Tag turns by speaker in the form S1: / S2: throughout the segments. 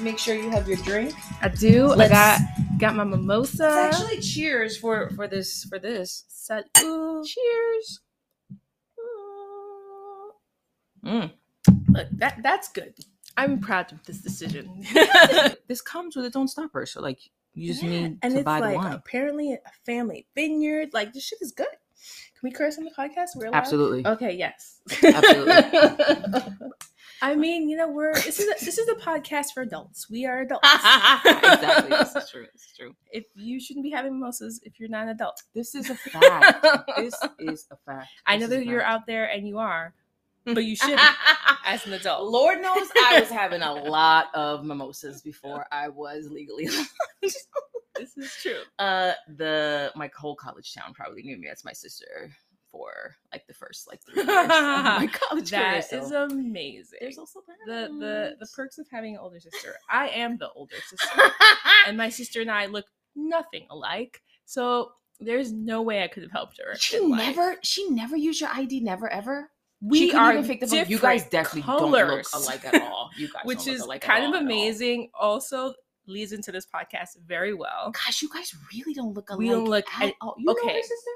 S1: make sure you have your drink.
S2: I do.
S1: Let's-
S2: I got got my mimosa.
S1: Actually cheers for for this for this.
S2: Salud.
S1: Cheers.
S2: Mm. Look, that that's good. I'm proud of this decision.
S1: this comes with its own stopper, so like you just
S2: Yeah,
S1: need
S2: and
S1: to
S2: it's
S1: buy
S2: like
S1: the wine.
S2: apparently a family vineyard. Like this shit is good. Can we curse on the podcast? We're allowed?
S1: Absolutely.
S2: Okay. Yes.
S1: Absolutely.
S2: I mean, you know, we're this is a, this is a podcast for adults. We are adults.
S1: exactly. This is true. This is true.
S2: If you shouldn't be having mimosas if you're not an adult.
S1: This is a fact. this is a fact.
S2: I
S1: This
S2: know that you're
S1: fact.
S2: out there and you are, but you shouldn't as an adult.
S1: Lord knows I was having a lot of mimosas before I was legally
S2: This is true.
S1: uh the my whole college town probably knew me as my sister for like the first like three years of my college career.
S2: That is
S1: so
S2: amazing.
S1: there's also
S2: the the the perks of having an older sister. I am the older sister, and my sister and I look nothing alike. So there's no way I could have helped her.
S1: she
S2: in life.
S1: never she never used your ID, never ever.
S2: We are
S1: even fake the phone. You guys
S2: different
S1: definitely don't look alike at all. You guys
S2: which
S1: don't
S2: is kind of
S1: all.
S2: amazing. Also leads into this podcast very well.
S1: Gosh, you guys really don't look alike.
S2: We don't look
S1: at all. You know
S2: okay.
S1: sister?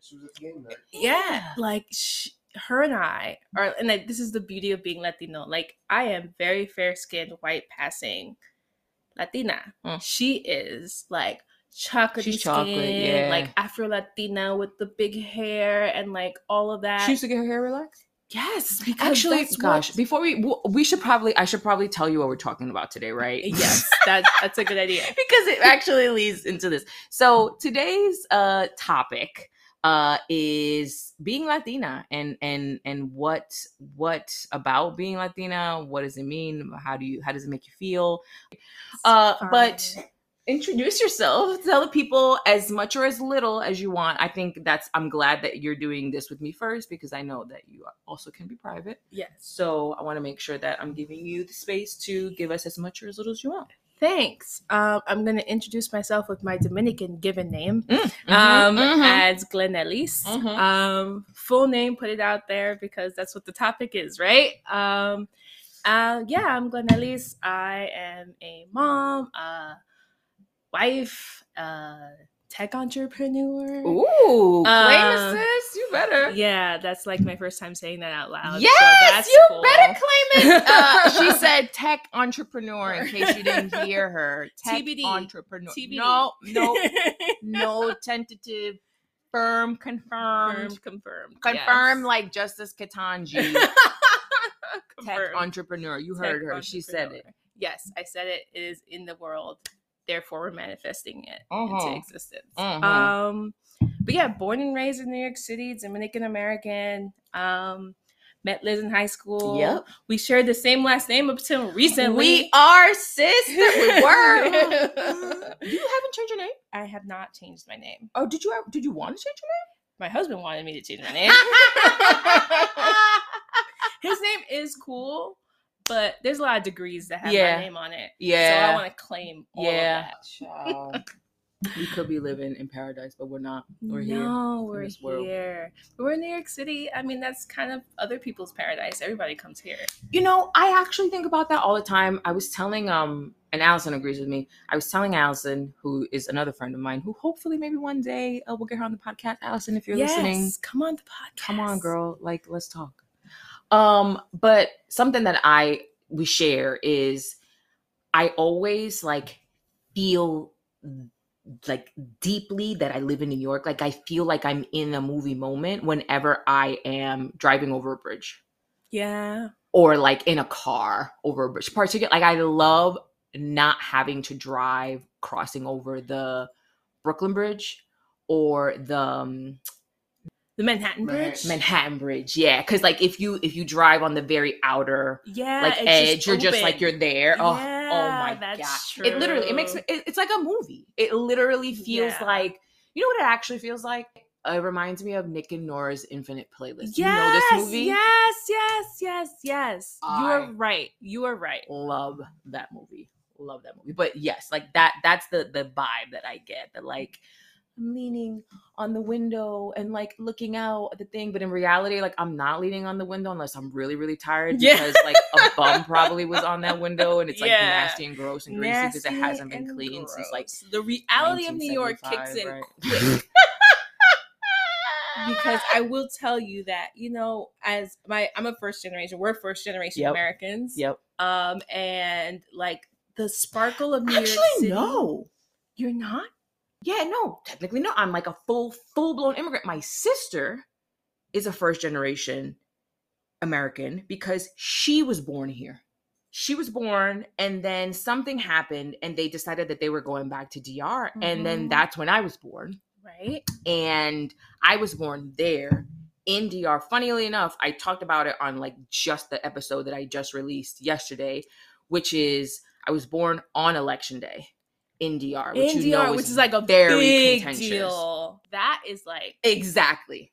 S3: Yeah, she was at the game night.
S2: yeah like sh- her and i are and like, this is the beauty of being latino like i am very fair skinned white passing latina
S1: Mm.
S2: she is like chocolate
S1: She's
S2: skin
S1: chocolate, yeah.
S2: like afro latina with the big hair and like all of that
S1: She used to get her hair relaxed.
S2: yes because
S1: Actually,
S2: that's
S1: gosh,
S2: what-
S1: before we we should probably I should probably tell you what we're talking about today, right?
S2: yes that, that's a good idea
S1: because it actually leads into this. So today's uh topic uh is being Latina and and and what what about being Latina? What does it mean? How do you how does it make you feel? Uh but introduce yourself tell the people as much or as little as you want i think that's i'm glad that you're doing this with me first because i know that you also can be private
S2: yes
S1: so i want to make sure that i'm giving you the space to give us as much or as little as you want
S2: thanks um, i'm going to introduce myself with my dominican given name
S1: Mm-hmm,
S2: um, as Glenelys.
S1: Mhm.
S2: Um, full name, put it out there because that's what the topic is, right? Um, uh, yeah, I'm Glenelys. I am a mom, a wife, a tech entrepreneur.
S1: ooh claim
S2: Um,
S1: assist you better
S2: Yeah, that's like my first time saying that out loud. so
S1: yes
S2: that's
S1: you
S2: cool.
S1: better claim it uh, she said tech entrepreneur in case you didn't hear her tech
S2: TBD.
S1: entrepreneur
S2: TBD.
S1: no no no tentative firm confirmed
S2: confirmed, confirmed,
S1: confirm
S2: yes.
S1: like Justice Ketanji, tech entrepreneur. You
S2: Tech
S1: heard her. She said it.
S2: Yes, I said it. It is in the world. Therefore, we're manifesting it into existence.
S1: Mhm.
S2: Um, but yeah, born and raised in New York City, Dominican American. Um, met Liz in high school.
S1: Yep.
S2: We shared the same last name up until recently.
S1: We are sisters. We were. you haven't changed your name?
S2: I have not changed my name.
S1: Oh, did you? Did you want to change your name?
S2: My husband wanted me to change my name? His name is cool, but there's a lot of degrees that have
S1: Yeah.
S2: my name on it.
S1: yeah.
S2: So I want to claim all
S1: yeah.
S2: of that.
S1: We could be living in paradise, but we're not. We're here.
S2: no, we're
S1: this world.
S2: here. We're in New York City. I mean, that's kind of other people's paradise. Everybody comes here.
S1: You know, I actually think about that all the time. I was telling um and Allison agrees with me. I was telling Allison, who is another friend of mine, who hopefully maybe one day uh, we'll get her on the podcast. Allison, if you're listening,
S2: come on the podcast.
S1: come on, girl, like let's talk. Um, but something that I we share is I always like feel like deeply that I live in New York. Like I feel like I'm in a movie moment whenever I am driving over a bridge
S2: Yeah.
S1: or like in a car over a bridge. Particularly, like I love not having to drive crossing over the Brooklyn Bridge or the um,
S2: The Manhattan
S3: Manhattan.
S2: Bridge.
S1: Manhattan Bridge. Yeah, because like if you if you drive on the very outer
S2: yeah.
S1: like
S2: it's
S1: edge, you're just like you're there. Oh, oh my
S2: that's
S1: gosh! It literally it makes it, it's like a movie. It literally feels
S2: Yeah.
S1: like you know what it actually feels like. It reminds me of Nick and Nora's Infinite Playlist.
S2: Yes,
S1: you know this movie?
S2: yes, yes, yes, yes. you are right. You are right.
S1: love that movie love that movie but yes like that that's the the vibe that i get that like I'm leaning on the window and like looking out at the thing. But in reality, like I'm not leaning on the window unless I'm really, really tired
S2: Yeah.
S1: because like a bum probably was on that window and it's like
S2: Yeah.
S1: nasty and gross and greasy because it hasn't been cleaned since like
S2: the reality of New York kicks in
S1: 1975,
S2: quick. because I will tell you that you know, as my I'm a first generation, we're first generation
S1: Yep.
S2: Americans.
S1: Yep.
S2: Um, and like the sparkle of New York
S1: Actually,
S2: City.
S1: no.
S2: you're not.
S1: Yeah, no, technically no. I'm like a full, full blown immigrant. My sister is a first generation American because she was born here. She was born, and then something happened, and they decided that they were going back to DR. And then
S2: Mhm.
S1: that's when I was born.
S2: Right.
S1: And I was born there in DR. Funnily enough, I talked about it on like just the episode that I just released yesterday, which is I was born on election day in DR, which
S2: In
S1: you know
S2: which is like a
S1: very
S2: big deal. That is like
S1: Exactly.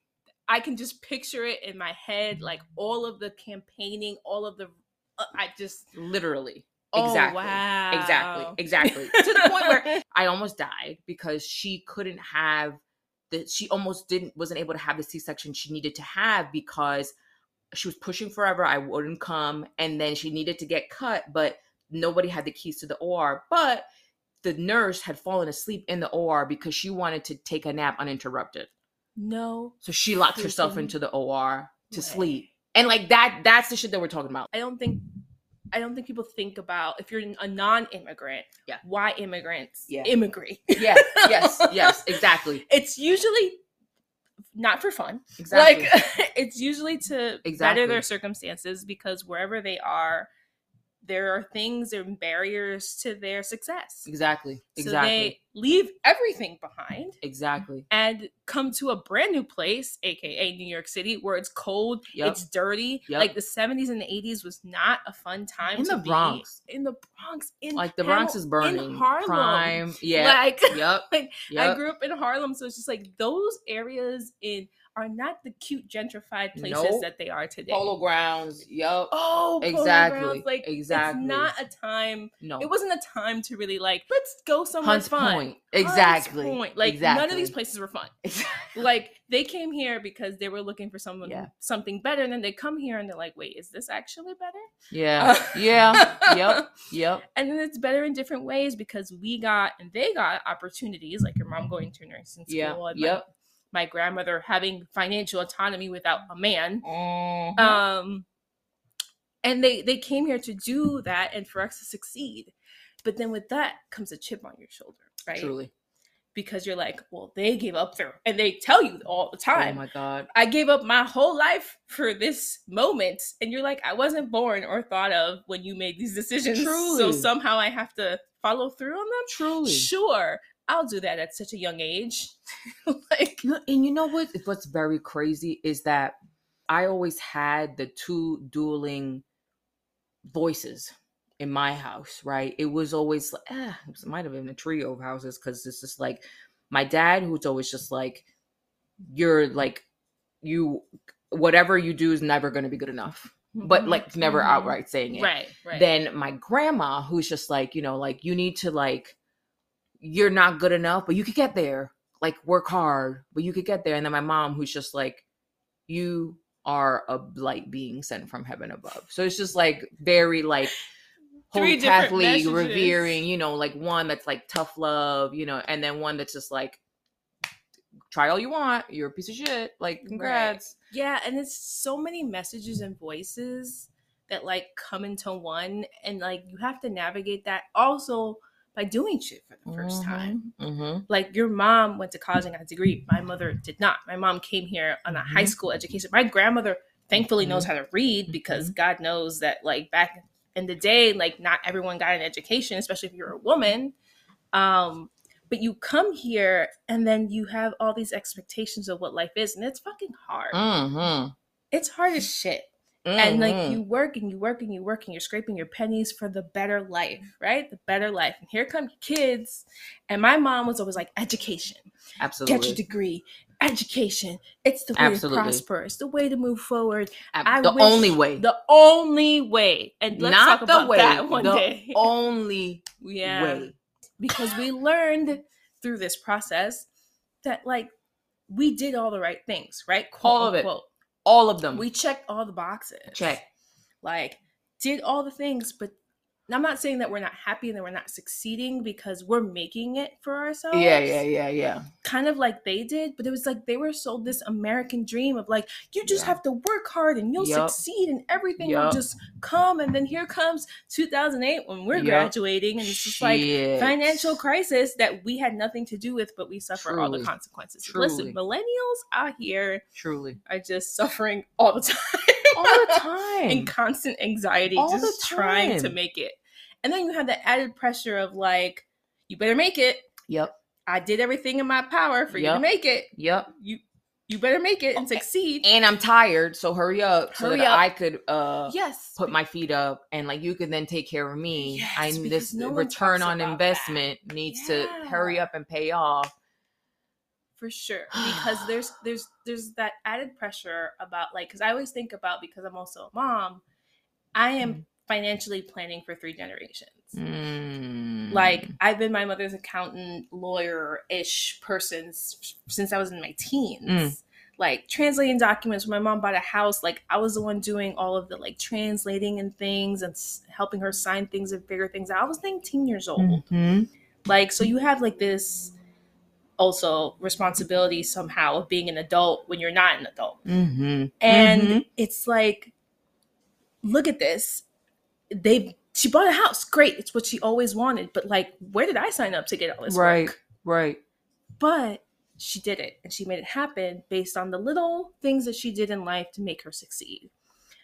S2: I can just picture it in my head, like all of the campaigning, all of the. Uh, I just
S1: Literally.
S2: oh,
S1: Exactly.
S2: wow.
S1: Exactly. Exactly. to the point where I almost died because she couldn't have the she almost didn't wasn't able to have the C-section she needed to have because she was pushing forever. I wouldn't come. And then she needed to get cut, but nobody had the keys to the OR. But the nurse had fallen asleep in the OR because she wanted to take a nap uninterrupted.
S2: no,
S1: So she locked herself into the OR to
S2: way.
S1: sleep. And like that, that's the shit that we're talking about.
S2: I don't think. I don't think people think about if you're a non-immigrant.
S1: Yeah.
S2: Why immigrants
S1: Yeah.
S2: immigrate?
S1: Yeah, yes, yes, exactly.
S2: It's usually not for fun.
S1: Exactly.
S2: Like it's usually to
S1: Exactly.
S2: better their circumstances because wherever they are, there are things and barriers to their success.
S1: exactly.
S2: So
S1: Exactly.
S2: they leave everything behind
S1: exactly.
S2: and come to a brand new place, aka New York City, where it's cold,
S1: Yep.
S2: it's dirty.
S1: Yep.
S2: Like the 70s and the 80s was not a fun time
S1: In the
S2: be
S1: Bronx.
S2: in the Bronx. In
S1: Like the Bronx is burning.
S2: in Harlem.
S1: Prime. Yeah.
S2: Like
S1: yep.
S2: like,
S1: Yep.
S2: I grew up in Harlem, so it's just like those areas in are not the cute gentrified places
S1: Nope.
S2: that they are today.
S1: Polo grounds. Yep.
S2: Oh,
S1: Exactly,
S2: Grounds, Like
S1: exactly.
S2: it's not a time.
S1: No.
S2: It wasn't a time to really like let's go somewhere
S1: Hunts
S2: fun.
S1: Point.
S2: Hunts
S1: Exactly.
S2: Point. Like none of these places were fun. Like they came here because they were looking for someone
S1: Yeah.
S2: something better, and then they come here and they're like, "Wait, is this actually better?"
S1: yeah. Uh, yeah. Yep. Yep.
S2: And then it's better in different ways because we got and they got opportunities, like your mom going to nursing school
S1: Yeah.
S2: and
S1: Yep.
S2: my, my grandmother having financial autonomy without a man.
S1: Mhm.
S2: Um, and they they came here to do that and for us to succeed. But then with that comes a chip on your shoulder, right?
S1: Truly.
S2: Because you're like, well, they gave up their and they tell you all the time.
S1: Oh my God.
S2: I gave up my whole life for this moment. And you're like, I wasn't born or thought of when you made these decisions.
S1: Truly.
S2: So somehow I have to follow through on them.
S1: Truly.
S2: Sure, I'll do that at such a young age. like,
S1: and you know what? What's very crazy is that I always had the two dueling voices in my house, right? It was always like, eh, it might have been a trio of houses because it's just like my dad, who's always just like, you're like, you, whatever you do is never going to be good enough, but like never
S2: Mhm.
S1: outright saying it
S2: Right, right.
S1: then my grandma who's just like you know like you need to like you're not good enough but you could get there like work hard but you could get there. And then my mom who's just like you are a light being sent from heaven above. So it's just like very like holy Catholic revering you know like one that's like tough love you know and then one that's just like try all you want you're a piece of shit like congrats.
S2: Yeah, and it's so many messages and voices that like come into one, and like you have to navigate that. Also by doing shit for the 1st time.
S1: mm-hmm.
S2: Like your mom went to college and got a degree. My mother did not. My mom came here on a high
S1: Mhm.
S2: school education. My grandmother thankfully knows
S1: Mm-hmm.
S2: how to read because God knows that like back in the day, like not everyone got an education, especially if you're a woman. Um, but you come here and then you have all these expectations of what life is, and it's fucking hard.
S1: Mm-hmm.
S2: It's hard as shit. And like
S1: Mhm.
S2: you work and you work and you work and you're scraping your pennies for the better life, right? The better life. And here come kids. And my mom was always like, education,
S1: absolutely
S2: get your degree, education. It's the way
S1: Absolutely.
S2: to prosper. It's the way to move forward. I
S1: the only way
S2: The only way. And let's
S1: not
S2: talk
S1: the
S2: about
S1: way
S2: that one
S1: the
S2: day.
S1: only
S2: yeah.
S1: way
S2: Because we learned through this process that like we did all the right things, right?
S1: All of it. All of them.
S2: We checked all the boxes.
S1: check.
S2: Like did all the things, but I'm not saying that we're not happy and that we're not succeeding because we're making it for ourselves.
S1: Yeah, yeah, yeah, yeah.
S2: Kind of like they did, but it was like they were sold this American dream of like you just
S1: Yeah.
S2: have to work hard and you'll
S1: Yup.
S2: succeed and everything will just come. And then here comes 2008 when we're
S1: Yup.
S2: graduating, and it's just like
S1: Shit.
S2: financial crisis that we had nothing to do with, but we suffer all the consequences.
S1: Truly.
S2: Listen, millennials out here
S1: Truly.
S2: are just suffering all the time.
S1: All the time.
S2: in constant anxiety,
S1: All
S2: just
S1: the
S2: trying to make it. And then you have the added pressure of like, you better make it.
S1: yep.
S2: I did everything in my power for you to make it.
S1: Yep.
S2: You you better make it and
S1: Okay.
S2: succeed.
S1: And I'm tired, so hurry up so
S2: Hurry
S1: that
S2: up.
S1: I could uh
S2: yes.
S1: put my feet up and like you can then take care of me.
S2: Yes,
S1: I
S2: because
S1: this
S2: no
S1: return on
S2: about
S1: investment needs to hurry up and pay off.
S2: For sure because there's there's there's that added pressure about like because i always think about because i'm also a mom i am
S1: Mm.
S2: financially planning for three generations
S1: Mm.
S2: like i've been my mother's accountant lawyer-ish person s- since i was in my teens
S1: Mm.
S2: like translating documents when my mom bought a house like i was the one doing all of the like translating and things and s- helping her sign things and figure things out i was 19 years old
S1: Mhm.
S2: like so you have like this also responsibility somehow of being an adult when you're not an adult
S1: Mhm.
S2: and
S1: Mhm.
S2: it's like look at this they she bought a house great it's what she always wanted but like where did i sign up to get all this
S1: Right.
S2: work
S1: Right.
S2: but she did it and she made it happen based on the little things that she did in life to make her succeed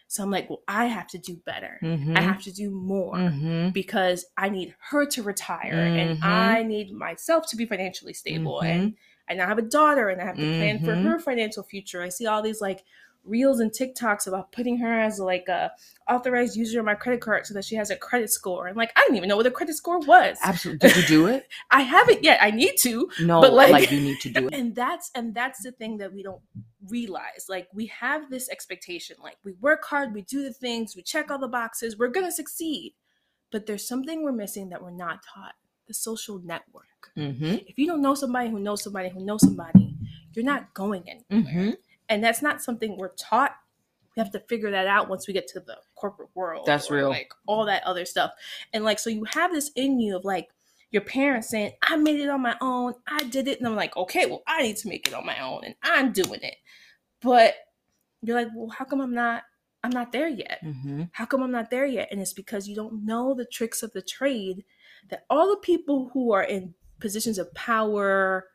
S2: so i'm like well i have to do better
S1: Mhm.
S2: i have to do more
S1: Mhm.
S2: because I need her to retire and
S1: Mhm.
S2: I need myself to be financially stable and and I have a daughter and I have to plan for
S1: Mhm.
S2: her financial future. I see all these like reels and TikToks about putting her as like a authorized user of my credit card so that she has a credit score. And like I didn't even know what a credit score was.
S1: Absolutely. Did you do it?
S2: I haven't yet. I need to.
S1: No,
S2: But, like-
S1: like, you need to do it.
S2: And that's and that's the thing that we don't realize. Like we have this expectation like we work hard, we do the things, we check all the boxes, we're going to succeed. But there's something we're missing that we're not taught. The social network.
S1: Mm-hmm.
S2: If you don't know somebody who knows somebody who knows somebody, you're not going anywhere.
S1: Mm-hmm.
S2: And that's not something we're taught. We have to figure that out once we get to the corporate world.
S1: That's real.
S2: Like all that other stuff. And like so you have this in you of like your parents saying, I made it on my own. I did it. And I'm like, okay, well, I need to make it on my own and I'm doing it. But you're like, well, how come I'm not I'm not there yet?
S1: Mm-hmm.
S2: How come I'm not there yet? And it's because you don't know the tricks of the trade that all the people who are in positions of power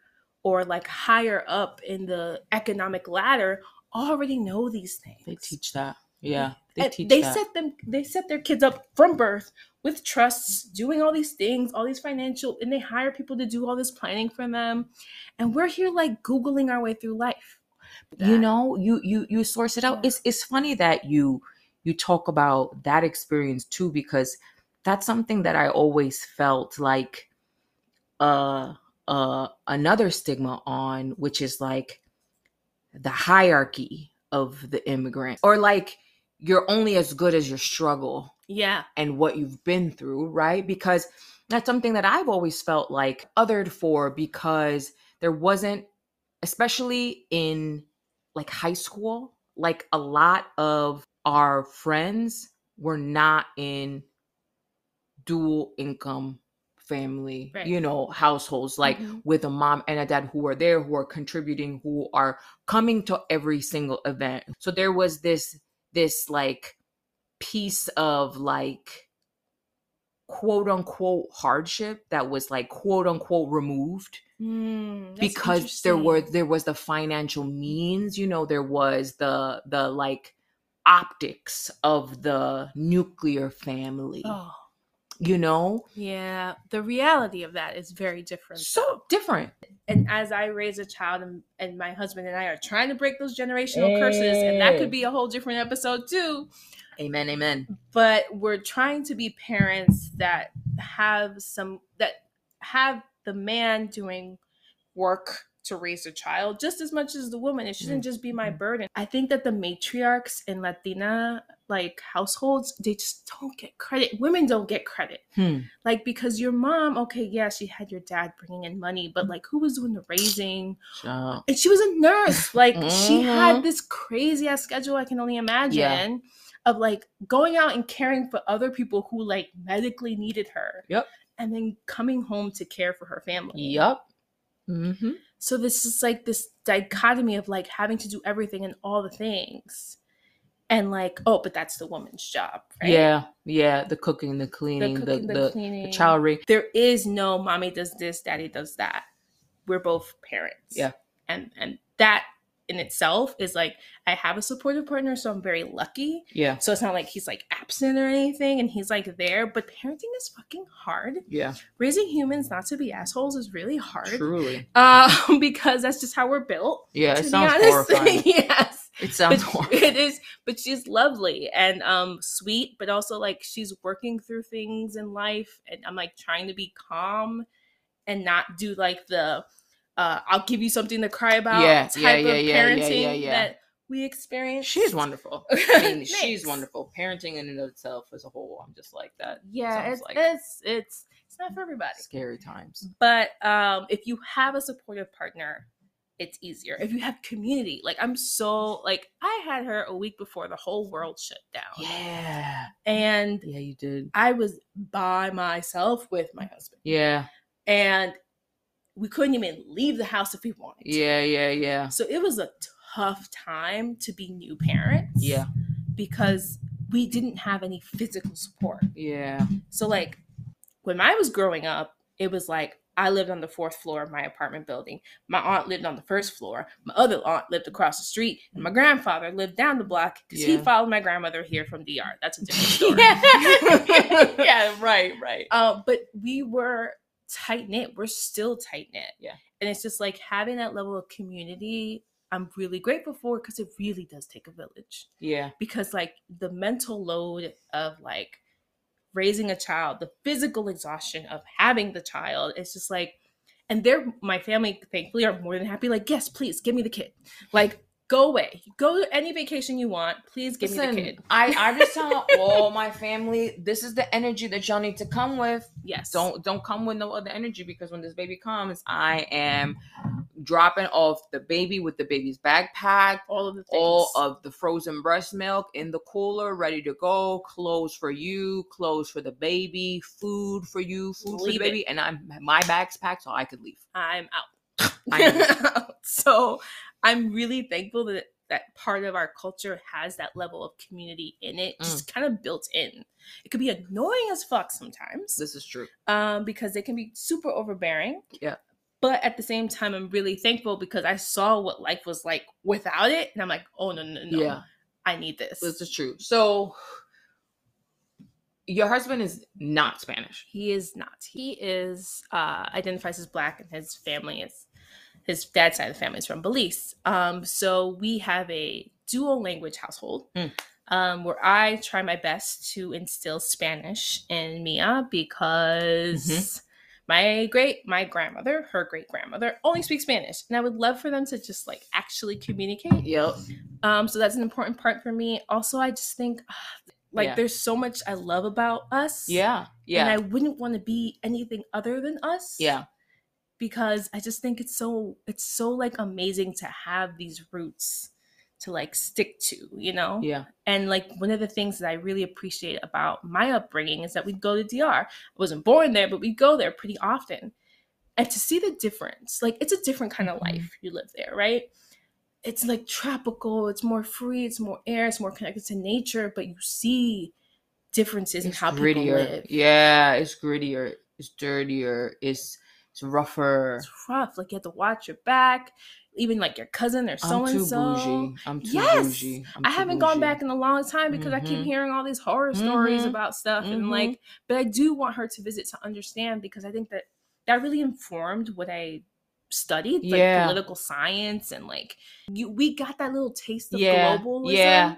S2: or like higher up in the economic ladder already know these things.
S1: They teach that. Yeah. They
S2: And
S1: teach
S2: they
S1: that.
S2: set them they set their kids up from birth with trusts, doing all these things, all these financial and they hire people to do all this planning for them. And we're here like googling our way through life.
S1: you know you you you source it out
S2: Yeah.
S1: it's it's funny that you you talk about that experience too because that's something that i always felt like uh uh another stigma on which is like the hierarchy of the immigrant or like you're only as good as your struggle
S2: Yeah.
S1: and what you've been through, right? Because that's something that I've always felt like othered for because there wasn't, especially in like high school, like a lot of our friends were not in dual income family,
S2: Right.
S1: you know, households, like
S2: Mhm.
S1: with a mom and a dad who are there, who are contributing, who are coming to every single event. So there was this, this like piece of like quote unquote hardship that was like quote unquote removed
S2: Mm,
S1: because there were there was the financial means you know there was the the like optics of the nuclear family
S2: Oh,
S1: you know
S2: yeah. The reality of that is very different.
S1: so
S2: though.
S1: different
S2: and as I raise a child and, and my husband and I are trying to break those generational curses, and that could be a whole different episode too.
S1: amen amen
S2: But we're trying to be parents that have some that have the man doing work to raise a child just as much as the woman. It shouldn't just be my
S1: Mhm.
S2: burden. I think that the matriarchs in Latina like households, they just don't get credit. Women don't get credit.
S1: Hmm.
S2: Like because your mom, okay, yeah, she had your dad bringing in money, but like who was doing the raising? And she was a nurse. Like she
S1: Mhm.
S2: had this crazy ass schedule I can only imagine of like going out and caring for other people who like medically needed her.
S1: Yep.
S2: And then coming home to care for her family.
S1: Yep. Mm-hmm.
S2: So this is like this dichotomy of like having to do everything and all the things. And like, oh, but that's the woman's job, right?
S1: Yeah, yeah. The cooking, the
S2: The
S1: cleaning, the
S2: cooking,
S1: the,
S2: the,
S1: the,
S2: cleaning.
S1: child raising.
S2: There is no mommy does this, daddy does that. We're both parents.
S1: Yeah.
S2: And and that in itself is like I have a supportive partner, so I'm very lucky.
S1: Yeah,
S2: So it's not like he's like absent or anything and he's like there, but parenting is fucking hard.
S1: yeah.
S2: Raising humans not to be assholes is really hard.
S1: Truly.
S2: Um, because that's just how we're built.
S1: Yeah,
S2: to
S1: it
S2: be
S1: sounds
S2: honest.
S1: horrifying.
S2: yes.
S1: It sounds
S2: But
S1: horrifying.
S2: it is, but she's lovely and um sweet, but also like she's working through things in life, and I'm like trying to be calm and not do like the uh I'll give you something to cry about
S1: Yeah,
S2: type
S1: yeah, yeah,
S2: of parenting that we experience.
S1: She's wonderful. I mean, she's wonderful. Parenting in and of itself as a whole, I'm just like that.
S2: Yeah, it's
S1: like
S2: it's it's it's not for everybody.
S1: scary times.
S2: But um, if you have a supportive partner, it's easier. If you have community, like I'm so like I had her a week before the whole world shut down,
S1: Yeah,
S2: and
S1: yeah, you did.
S2: I was by myself with my husband,
S1: Yeah,
S2: and we couldn't even leave the house if we wanted. to.
S1: yeah, yeah, yeah,
S2: So it was a tough time to be new parents.
S1: yeah,
S2: because we didn't have any physical support.
S1: yeah.
S2: So like when I was growing up, it was like I lived on the fourth floor of my apartment building. My aunt lived on the first floor. My other aunt lived across the street, and my grandfather lived down the block because he followed my grandmother here from DR. That's a different story.
S1: yeah, yeah, right, right.
S2: Um, but we were tight knit. We're still tight knit.
S1: Yeah.
S2: And it's just like having that level of community. I'm really grateful for because it really does take a village.
S1: Yeah,
S2: because like the mental load of like raising a child the physical exhaustion of having the child it's just like and they're my family thankfully are more than happy like yes please give me the kid like go away go any vacation you want please give me the kid
S1: I I just tell all my family this is the energy that y'all need to come with.
S2: yes
S1: Don't don't come with no other energy because when this baby comes, I am dropping off the baby with the baby's backpack,
S2: all of the things
S1: all of the frozen breast milk in the cooler, ready to go. Clothes for you, clothes for the baby, food for you, food
S2: Leave
S1: for the baby, and I'm my bag's packed so I could leave.
S2: i'm out
S1: I'm out.
S2: so i'm really thankful that that part of our culture has that level of community in it
S1: Mm.
S2: just kind of built in it could be annoying as fuck sometimes
S1: This is true.
S2: um, because they can be super overbearing.
S1: Yeah.
S2: But at the same time, I'm really thankful because I saw what life was like without it, and I'm like, oh no, no, no,
S1: Yeah.
S2: I need this.
S1: This is true. So your husband is not Spanish.
S2: He is not. He is uh, identifies as black, and his family is his dad's side of the family is from Belize. Um, so we have a dual language household.
S1: Mm.
S2: Um, where I try my best to instill Spanish in Mia because
S1: Mm-hmm.
S2: my great my grandmother, her great grandmother, only speaks Spanish, and I would love for them to just like actually communicate.
S1: Yep.
S2: Um, so that's an important part for me. Also, I just think ah, like
S1: Yeah.
S2: there's so much I love about us.
S1: Yeah. Yeah.
S2: And I wouldn't want to be anything other than us.
S1: yeah.
S2: Because I just think it's so it's so like amazing to have these roots to like stick to, you know?
S1: Yeah.
S2: And like one of the things that I really appreciate about my upbringing is that we'd go to DR. I wasn't born there, but we'd go there pretty often. And to see the difference, like it's a different kind of
S1: Mhm.
S2: life you live there, right? It's like tropical, it's more free, it's more air, it's more connected to nature, but you see differences in
S1: It's
S2: how people
S1: grittier.
S2: live.
S1: Yeah, it's grittier. It's dirtier. It's it's rougher.
S2: It's rough. Like you have to watch your back, even like your cousin or so and so.
S1: bougie. I'm too
S2: Yes!
S1: bougie. I'm
S2: I haven't gone back in a long time because I keep
S1: Mhm.
S2: hearing all these horror stories
S1: Mhm.
S2: about stuff and
S1: Mhm.
S2: like but I do want her to visit to understand because I think that that really informed what I studied like
S1: Yeah.
S2: political science and like you we got that little taste of
S1: Yeah,
S2: globalism
S1: yeah.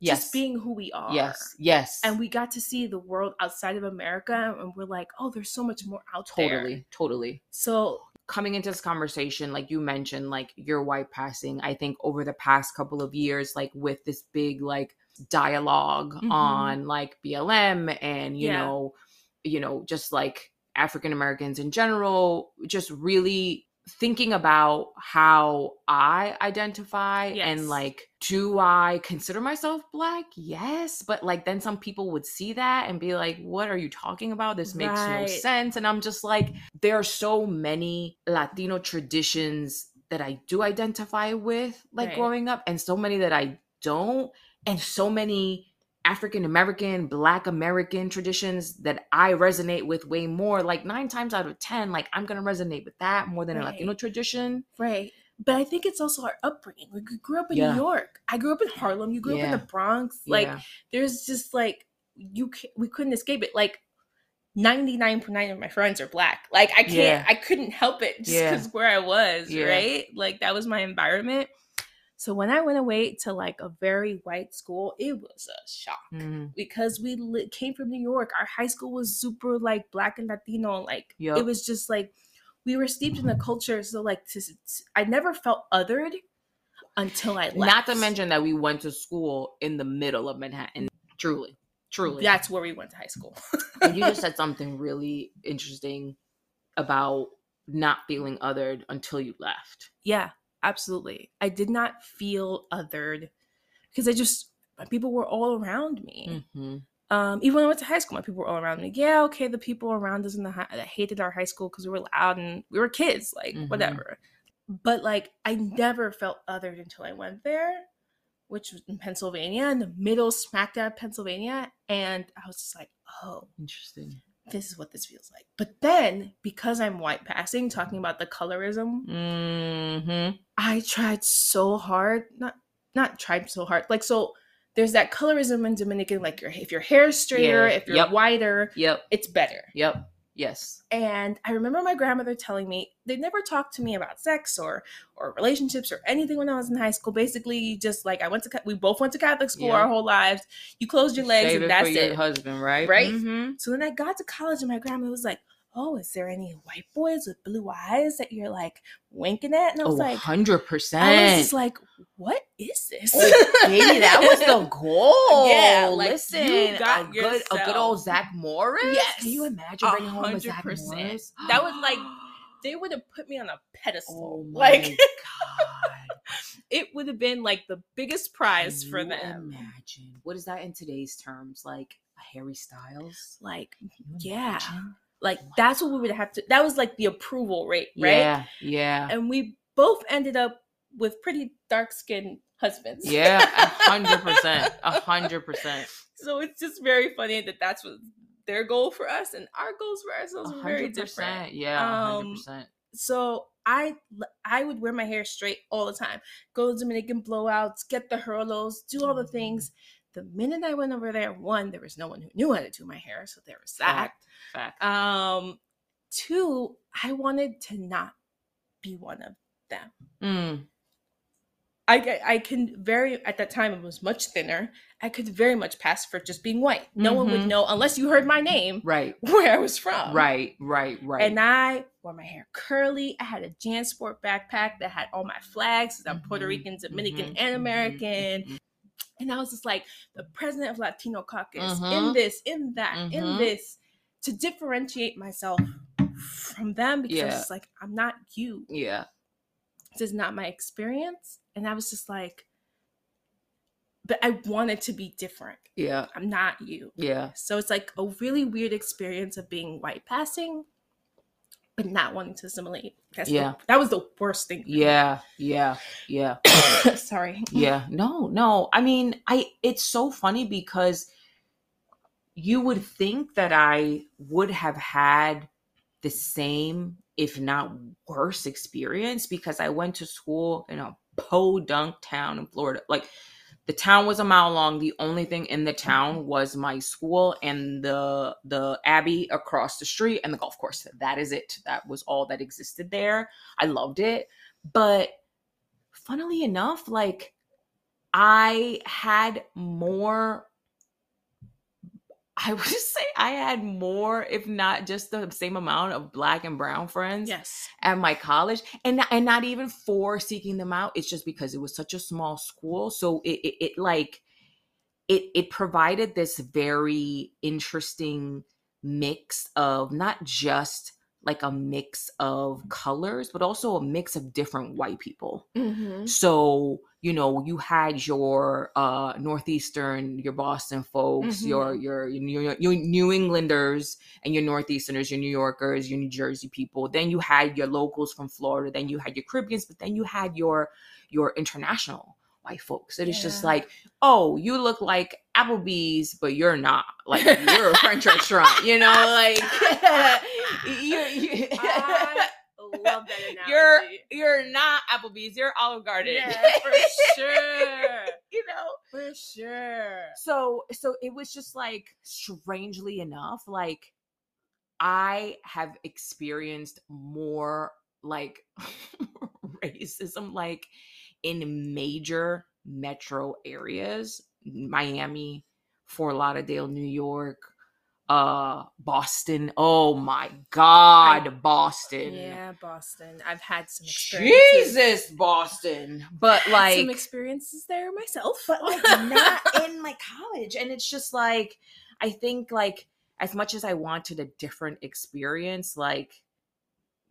S1: Yes.
S2: just being who we are
S1: Yes. Yes.
S2: and we got to see the world outside of America and we're like oh there's so much more out there
S1: totally. Totally.
S2: so
S1: coming into this conversation, like you mentioned, like your white passing, I think over the past couple of years, like with this big like dialog
S2: Mhm.
S1: on like BLM and you
S2: Yeah.
S1: know, you know, just like African Americans in general, just really thinking about how I identify
S2: Yes.
S1: and like, do I consider myself black? Yes. But like, then some people would see that and be like, what are you talking about? This makes no sense. And I'm just like, there are so many Latino traditions that I do identify with, like
S2: Right.
S1: growing up, and so many that I don't, and so many African American, Black American traditions that I resonate with way more. Like nine times out of 10, like I'm going to resonate with that more than a Latino tradition.
S2: Right. But I think it's also our upbringing. We grew up in
S1: Yeah.
S2: New York. I grew up in Harlem. You grew up in the Bronx. Like,
S1: Yeah.
S2: there's just like you we couldn't escape it. Like 99.9 of my friends are black. Like I can't
S1: Yeah.
S2: I couldn't help it just
S1: Yeah.
S2: because where I was,
S1: Yeah.
S2: right? Like that was my environment. So when I went away to like a very white school, it was a shock
S1: Mhm.
S2: because we li- came from New York. Our high school was super like black and Latino. Like
S1: Yup.
S2: it was just like we were steeped in the culture. So like to, to- I never felt othered until I left.
S1: Not to mention that we went to school in the middle of Manhattan. Truly. Truly.
S2: that's where we went to high school.
S1: and you just said something really interesting about not feeling othered until you left.
S2: Yeah, absolutely. I did not feel othered because I just my people were all around me.
S1: Mm-hmm.
S2: Um, even when I went to high school, my people were all around me. Yeah, okay, the people around us in the high, that hated our high school because we were loud and we were kids, like
S1: Mhm.
S2: whatever. But like, I never felt othered until I went there, which was in Pennsylvania, in the middle smack dab Pennsylvania, and I was just like, oh,
S1: Interesting.
S2: this is what this feels like. But then, because I'm white passing, talking about the colorism,
S1: Mm-hmm.
S2: I tried so hard, not not tried so hard. Like so there's that colorism in Dominican, like your if your hair is straighter,
S1: Yeah.
S2: if you're
S1: Yep.
S2: whiter,
S1: Yep.
S2: it's better.
S1: Yep. Yes.
S2: And I remember my grandmother telling me they never talked to me about sex or or relationships or anything when I was in high school. Basically, just like I went to we both went to Catholic school
S1: Yeah.
S2: our whole lives. You closed your legs
S1: Save
S2: and
S1: it
S2: that's it.
S1: husband, right?
S2: Right?
S1: Mm-hmm.
S2: So then I got to college and my grandma was like, "Oh, is there any white boys with blue eyes that you're like winking at?" And I oh, was
S1: Oh,
S2: like,
S1: 100%.
S2: I was just like, "What is this?"
S1: Oh, baby, that was the goal.
S2: Yeah, like,
S1: listen,
S2: you got
S1: a good, a good old Zach Morris.
S2: Yes,
S1: can you imagine bringing home a Zach. Morris?
S2: That was like they would have put me on a
S1: oh
S2: pedestal.
S1: my
S2: like
S1: god!
S2: it would have been like the biggest prize
S1: Can
S2: for them.
S1: Imagine what is that in today's terms? Like a Harry Styles?
S2: Like, Yeah.
S1: imagine?
S2: Like that's what we would have to. That was like the approval rate, right?
S1: Yeah, yeah,
S2: And we both ended up with pretty dark skinned husbands.
S1: yeah. A hundred percent, a hundred percent.
S2: So it's just very funny that that's what their goal for us and our goals for ourselves
S1: A
S2: were very different.
S1: Yeah, hundred
S2: Um,
S1: percent.
S2: so I I would wear my hair straight all the time. Go to Dominican blowouts, get the hurlos, do all the things. The minute I went over there, one, there was no one who knew how to do my hair, so there was that.
S1: Fact. Fact.
S2: Um, two, I wanted to not be one of them.
S1: Mm,
S2: I I- can very at that time it was much thinner. I could very much pass for just being white. No one would
S1: Mhm.
S2: know unless you heard my name
S1: right.
S2: where I was from.
S1: Right. Right. Right.
S2: And I wore my hair curly. I had a JanSport backpack that had all my flags. I'm Puerto
S1: Mhm,
S2: Rican, Dominican,
S1: mhm,
S2: and
S1: mhm,
S2: American. And I was just like the president of Latino Caucus
S1: Mhm.
S2: in this, in that, in
S1: Mhm.
S2: this, to differentiate myself from them because I was
S1: Yeah.
S2: just like, I'm not you.
S1: Yeah.
S2: This is not my experience. And I was just like, but I wanted to be different.
S1: Yeah.
S2: I'm not you.
S1: Yeah.
S2: So it's like a really weird experience of being white passing, but not wanting to assimilate. That's the-
S1: Yeah.
S2: that was the worst thing. me.
S1: Yeah. Yeah. Yeah.
S2: Sorry.
S1: yeah no no i mean i it's so funny because you would think that i would have had the same if not worse experience because i went to school in a po dunk town in florida like the town was a mile long. The only thing in the town was my school and the the abbey across the street and the golf course. That is it. That was all that existed there. I loved it. But funnily enough, like I had more, I would say I had more, if not just the same amount of black and brown friends
S2: Yes.
S1: at my college, and and not even for seeking them out. It's just because it was such a small school, so it it, it like it it provided this very interesting mix of not just like a mix of colors, but also a mix of different white people.
S2: Mm-hmm.
S1: So, you know, you had your uh northeastern, your Boston folks,
S2: Mhm.
S1: your your your, your New Englanders and your northeasterners, your New Yorkers, your New Jersey people. Then you had your locals from Florida, then you had your Caribbeans, but then you had your your international white folks. And it's just like, "Oh, you look like Applebee's, but you're not. Like you're a French restaurant, you know, like you, you
S2: I love that analogy.
S1: you're you're not Applebee's, you're Olive Garden.
S2: yeah, for sure.
S1: you know.
S2: For sure.
S1: So so it was just like strangely enough, like I have experienced more like racism like in major metro areas, Miami, Fort Lauderdale, New York, uh Boston. Oh my god, Boston.
S2: Yeah, Boston. I've had some experiences.
S1: Jesus, Boston. But like
S2: some experiences there myself.
S1: but like not in my college and it's just like i think like as much as i wanted a different experience like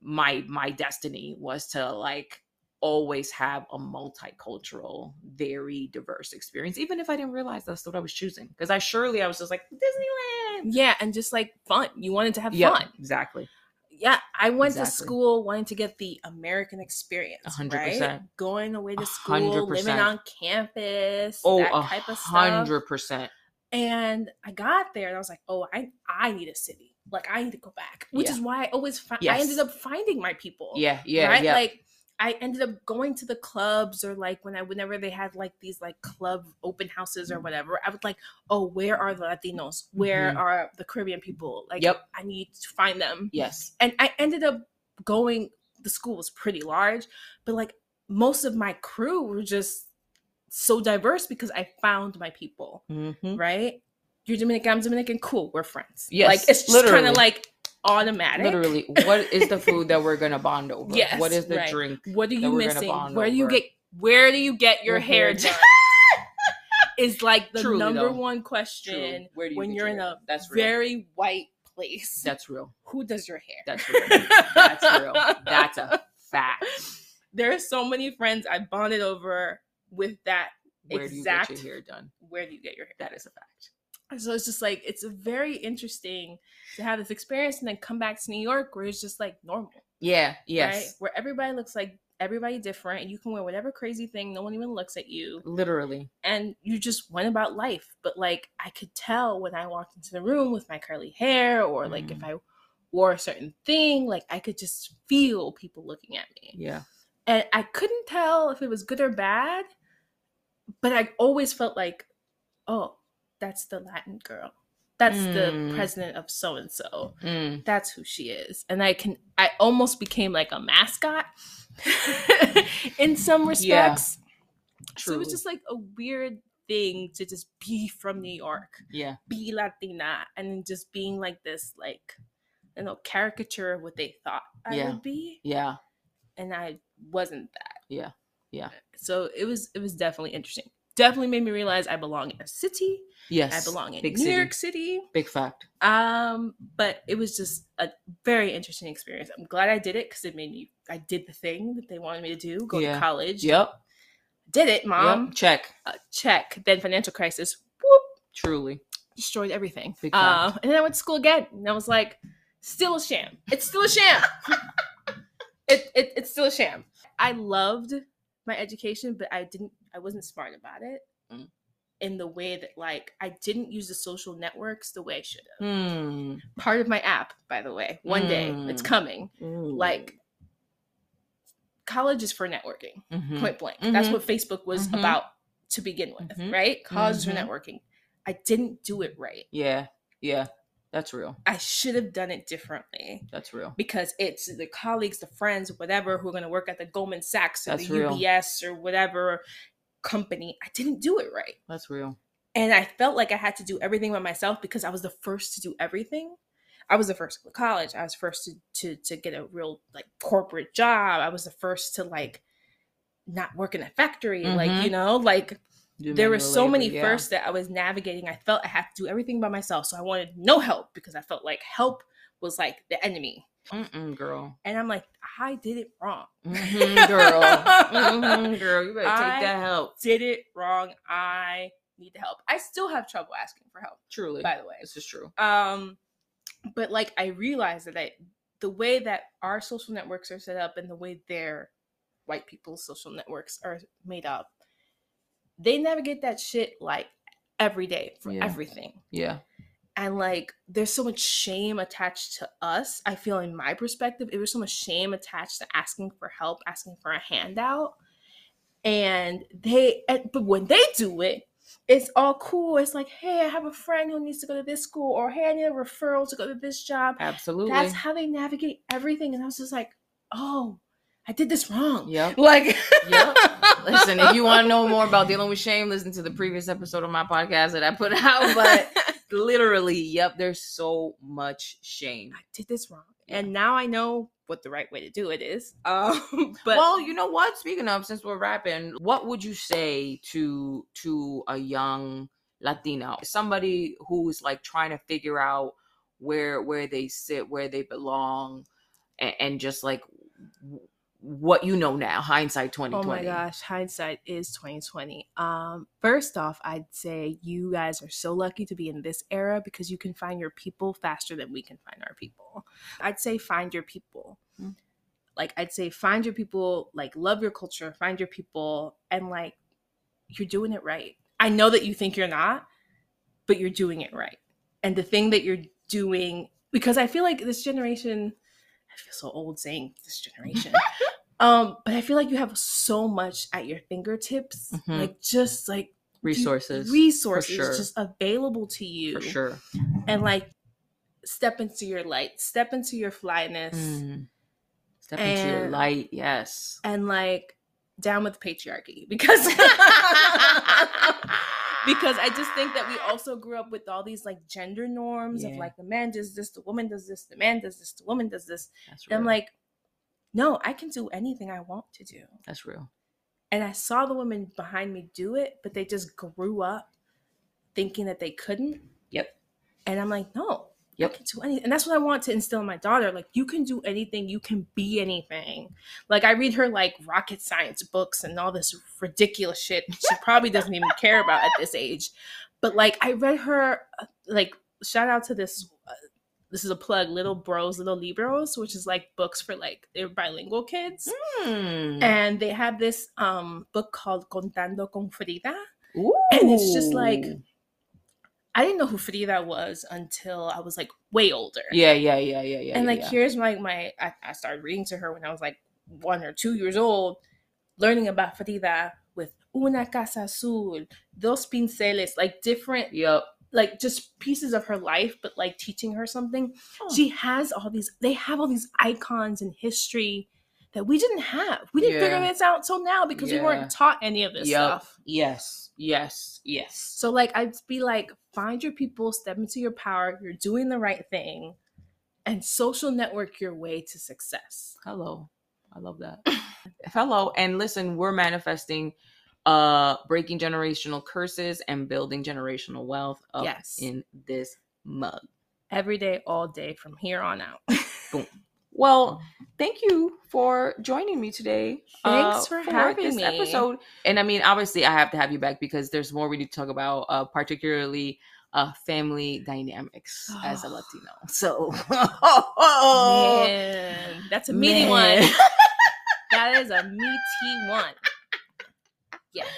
S1: my my destiny was to like always have a multicultural very diverse experience even if i didn't realize that's what i was choosing because i surely i was just like disneyland
S2: yeah, and just like fun. You wanted to have
S1: yeah
S2: fun.
S1: exactly
S2: Yeah, I went to school wanting to get the American experience.
S1: A hundred
S2: right? Going away to school, living on campus,
S1: oh
S2: that type of stuff.
S1: hundred percent
S2: And I got there and I was like, oh, I I need a city. Like I need to go back. Which
S1: Yeah.
S2: is why I always find I ended up finding my people.
S1: yeah yeah
S2: right?
S1: yeah
S2: Like I ended up going to the clubs or like when I whenever they had like these like club open houses
S1: Mm.
S2: or whatever, I was like, oh, where are the Latinos? Where
S1: Mhm.
S2: are the Caribbean people? Like
S1: Yep.
S2: I need to find them.
S1: yes
S2: And I ended up going the school was pretty large, but like most of my crew were just so diverse because I found my people,
S1: Mhm.
S2: right? You're Dominican, I'm Dominican, cool, we're friends.
S1: Yes,
S2: Like it's just kind of like automatic.
S1: literally what is the food that we're gonna bond over
S2: Yes,
S1: what is the
S2: right.
S1: drink
S2: What are you missing? Where do you
S1: over.
S2: get where do you get your,
S1: Your
S2: hair
S1: hair
S2: done? is like the
S1: Truly,
S2: number
S1: though.
S2: one question
S1: Where you
S2: when you're
S1: your
S2: in a?
S1: That's real.
S2: very white place.
S1: that's real
S2: Who does your hair?
S1: That's real. That's real. That's a fact.
S2: there are so many friends I bonded over with that.
S1: Where
S2: Exact-
S1: do you get your hair done?
S2: Where do you get your hair?
S1: That is a fact.
S2: So it's just like it's very interesting to have this experience and then come back to New York where it's just like normal.
S1: Yeah.
S2: Right?
S1: Yes.
S2: Where everybody looks like everybody different and you can wear whatever crazy thing, no one even looks at you.
S1: Literally.
S2: and you just went about life. But like I could tell when I walked into the room with my curly hair, or like if
S1: Mm.
S2: I wore a certain thing, like I could just feel people looking at me.
S1: Yeah.
S2: And I couldn't tell if it was good or bad, but I always felt like, oh, that's the Latin girl. That's the
S1: Mm.
S2: president of so and so. That's who she is. And I can I almost became like a mascot in some respects. So it was just like a weird thing to just be from New York,
S1: Yeah.
S2: be Latina, and then just being like this, like, you know, caricature of what they thought I
S1: Yeah.
S2: would be,
S1: Yeah.
S2: and I wasn't that.
S1: Yeah. Yeah.
S2: So it was it was definitely interesting. Definitely made me realize I belong in a city.
S1: Yes.
S2: I belong in
S1: Big
S2: New
S1: city.
S2: York City.
S1: Big fact.
S2: Um, but it was just a very interesting experience. I'm glad I did it because it made me. I did the thing that they wanted me to do. Go
S1: Yeah.
S2: to college.
S1: Yep.
S2: Did it, mom?
S1: Yep. Check.
S2: Uh, check. Then financial crisis. Whoop.
S1: Truly.
S2: destroyed everything.
S1: Big
S2: Uh,
S1: fact.
S2: and then I went to school again, and I was like, still a sham. It's still a sham. it, it it's still a sham. I loved my education, but I didn't. I wasn't smart about it.
S1: Mm.
S2: In the way that, like, I didn't use the social networks the way I should have.
S1: Hmm.
S2: Part of my app, by the way, one day it's
S1: Mm.
S2: coming. Like, college is for networking.
S1: Mhm.
S2: Point blank. That's
S1: Mhm.
S2: what Facebook was
S1: Mhm.
S2: about to begin with,
S1: Mhm.
S2: right? College is for
S1: Mhm.
S2: networking. I didn't do it right.
S1: Yeah. Yeah. That's real.
S2: I should have done it differently
S1: That's real.
S2: because it's the colleagues, the friends, whatever, who are going to work at the Goldman Sachs or
S1: That's
S2: the
S1: real.
S2: UBS or whatever company. I didn't do it right.
S1: That's real.
S2: and I felt like I had to do everything by myself because I was the first to do everything. I was the first to college. I was first to to to get a real like corporate job. I was the first to like not work in a factory. Like,
S1: Mhm.
S2: you know, like
S1: Do
S2: there were so
S1: labor,
S2: many
S1: yeah.
S2: firsts that I was navigating. I felt I had to do everything by myself. So I wanted no help because I felt like help was like the enemy.
S1: Mm-mm, girl.
S2: And I'm like, I did it wrong.
S1: Mhm, girl. Mhm, girl, you better take
S2: I-
S1: that help.
S2: Did it wrong. I need the help. I still have trouble asking for help,
S1: Truly.
S2: by the way.
S1: This is true.
S2: Um, but like I realized that I, the way that our social networks are set up and the way their white people's social networks are made up, they navigate that shit like every day for
S1: Yeah.
S2: everything.
S1: Yeah.
S2: And like there's so much shame attached to us. I feel in my perspective, it was so much shame attached to asking for help, asking for a handout. And they but when they do it, it's all cool. It's like, hey, I have a friend who needs to go to this school, or hey, I need a referral to go to this job.
S1: Absolutely.
S2: That's how they navigate everything. And I was just like, oh, I did this wrong.
S1: Yep.
S2: Like,
S1: Yep. Listen, if you want to know more about dealing with shame, listen to the previous episode of my podcast that I put out. But literally, yep, there's so much shame.
S2: I did this wrong.
S1: Yeah.
S2: And now I know what the right way to do it is. Um, but
S1: well, you know what? Speaking of, since we're rapping, what would you say to to a young Latina, somebody who's like trying to figure out where where they sit, where they belong, and, and just like what you know now, hindsight twenty
S2: Oh
S1: twenty.
S2: my gosh, hindsight is 2020. Um, first off, I'd say you guys are so lucky to be in this era because you can find your people faster than we can find our people. I'd say find your people.
S1: Mm.
S2: Like I'd say find your people, like love your culture, find your people, and like you're doing it right. I know that you think you're not, but you're doing it right. And the thing that you're doing, because I feel like this generation, I feel so old saying this generation. um, but I feel like you have so much at your fingertips,
S1: Mhm.
S2: like just like
S1: Resources,
S2: resources
S1: sure.
S2: just available to you,
S1: for sure.
S2: and like step into your light, step into your flyness,
S1: Mm. Step into your light, yes.
S2: and like down with patriarchy because because I just think that we also grew up with all these like gender norms of like the man does this, the woman does this, the man does this, the woman does this.
S1: That's
S2: And I'm like, no, I can do anything I want to do.
S1: That's real.
S2: And I saw the women behind me do it, but they just grew up thinking that they couldn't.
S1: Yep.
S2: And I'm like, no,
S1: Yep.
S2: I can do anything. And that's what I want to instill in my daughter. Like, you can do anything, you can be anything. Like, I read her like rocket science books and all this ridiculous shit she probably doesn't even care about at this age. But like, I read her, uh, like, shout out to this. This is a plug, Little Bros, Little Libros, which is like books for like they're bilingual kids
S1: Mm.
S2: and they have this um book called Contando con Frida. and it's just like- I didn't know who Frida was until I was like way older.
S1: yeah, yeah, yeah, yeah, yeah.
S2: and like
S1: yeah.
S2: here's my my I, I started reading to her when I was like one or two years old, learning about Frida with Una Casa Azul, Dos Pinceles, like different
S1: Yep.
S2: Like just pieces of her life, but like teaching her something.
S1: Oh.
S2: She has all these, they have all these icons in history that we didn't have. We didn't figure this out till now because we weren't taught any of this
S1: Yep.
S2: stuff.
S1: Yes. Yes. Yes.
S2: So like I'd be like, find your people, step into your power, you're doing the right thing, and social network your way to success.
S1: Hello. I love that. Hello. And listen, we're manifesting uh breaking generational curses and building generational wealth up
S2: Yes.
S1: in this mug.
S2: Every day, all day from here on out.
S1: boom Well, thank you for joining me today. uh,
S2: Thanks for having me.
S1: episode. And I mean, obviously, I have to have you back because there's more we need to talk about, uh, particularly uh, family dynamics as a Latino. So,
S2: Man, that's a meaty
S1: Man.
S2: one. that is a meaty one. Yeah.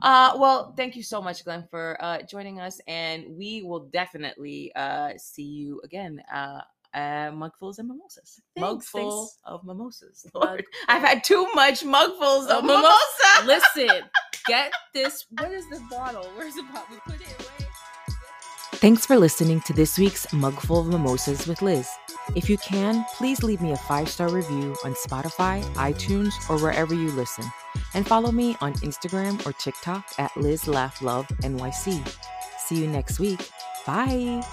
S1: Uh, well, thank you so much, Glenn, for uh, joining us, and we will definitely uh, see you again. Uh, uh, mugfuls and mimosas.
S2: Thanks,
S1: Mugful
S2: thanks.
S1: of mimosas.
S2: Mug-
S1: I've had too much mugfuls of
S2: Of mimo-
S1: mimosa.
S2: Listen, get this. What is the bottle? Where's the bottle? We put it away.
S3: Thanks for listening to this week's Mugful of Mimosas with Liz. If you can, please leave me a five star review on Spotify, iTunes, or wherever you listen. And follow me on Instagram or TikTok at Liz Laugh Love NYC.
S1: See you next week. Bye.